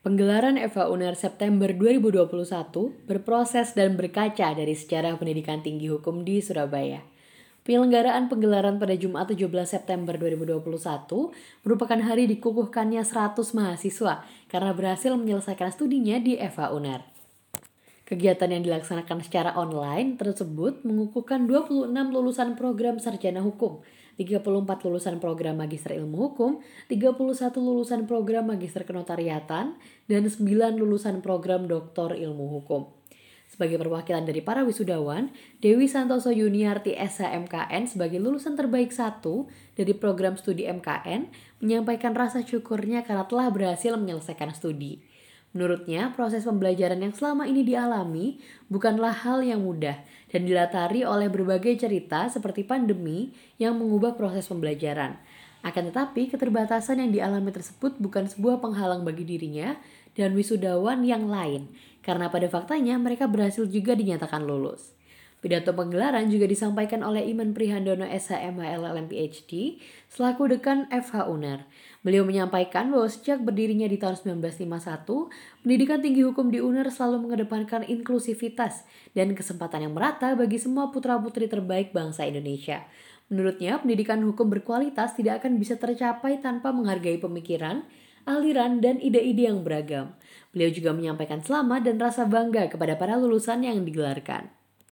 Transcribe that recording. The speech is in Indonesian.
Penggelaran Eva Uner September 2021 berproses dan berkaca dari sejarah pendidikan tinggi hukum di Surabaya. Penyelenggaraan penggelaran pada Jumat 17 September 2021 merupakan hari dikukuhkannya 100 mahasiswa karena berhasil menyelesaikan studinya di Eva Uner. Kegiatan yang dilaksanakan secara online tersebut mengukuhkan 26 lulusan program sarjana hukum 34 lulusan program Magister Ilmu Hukum, 31 lulusan program Magister Kenotariatan, dan 9 lulusan program Doktor Ilmu Hukum. Sebagai perwakilan dari para wisudawan, Dewi Santoso Yuniarti SHMKN sebagai lulusan terbaik satu dari program studi MKN menyampaikan rasa syukurnya karena telah berhasil menyelesaikan studi. Menurutnya, proses pembelajaran yang selama ini dialami bukanlah hal yang mudah dan dilatari oleh berbagai cerita seperti pandemi yang mengubah proses pembelajaran. Akan tetapi, keterbatasan yang dialami tersebut bukan sebuah penghalang bagi dirinya dan wisudawan yang lain, karena pada faktanya mereka berhasil juga dinyatakan lulus. Pidato penggelaran juga disampaikan oleh Iman Prihandono SHM LLM PhD selaku dekan FH UNER. Beliau menyampaikan bahwa sejak berdirinya di tahun 1951, pendidikan tinggi hukum di UNER selalu mengedepankan inklusivitas dan kesempatan yang merata bagi semua putra-putri terbaik bangsa Indonesia. Menurutnya, pendidikan hukum berkualitas tidak akan bisa tercapai tanpa menghargai pemikiran, aliran, dan ide-ide yang beragam. Beliau juga menyampaikan selamat dan rasa bangga kepada para lulusan yang digelarkan.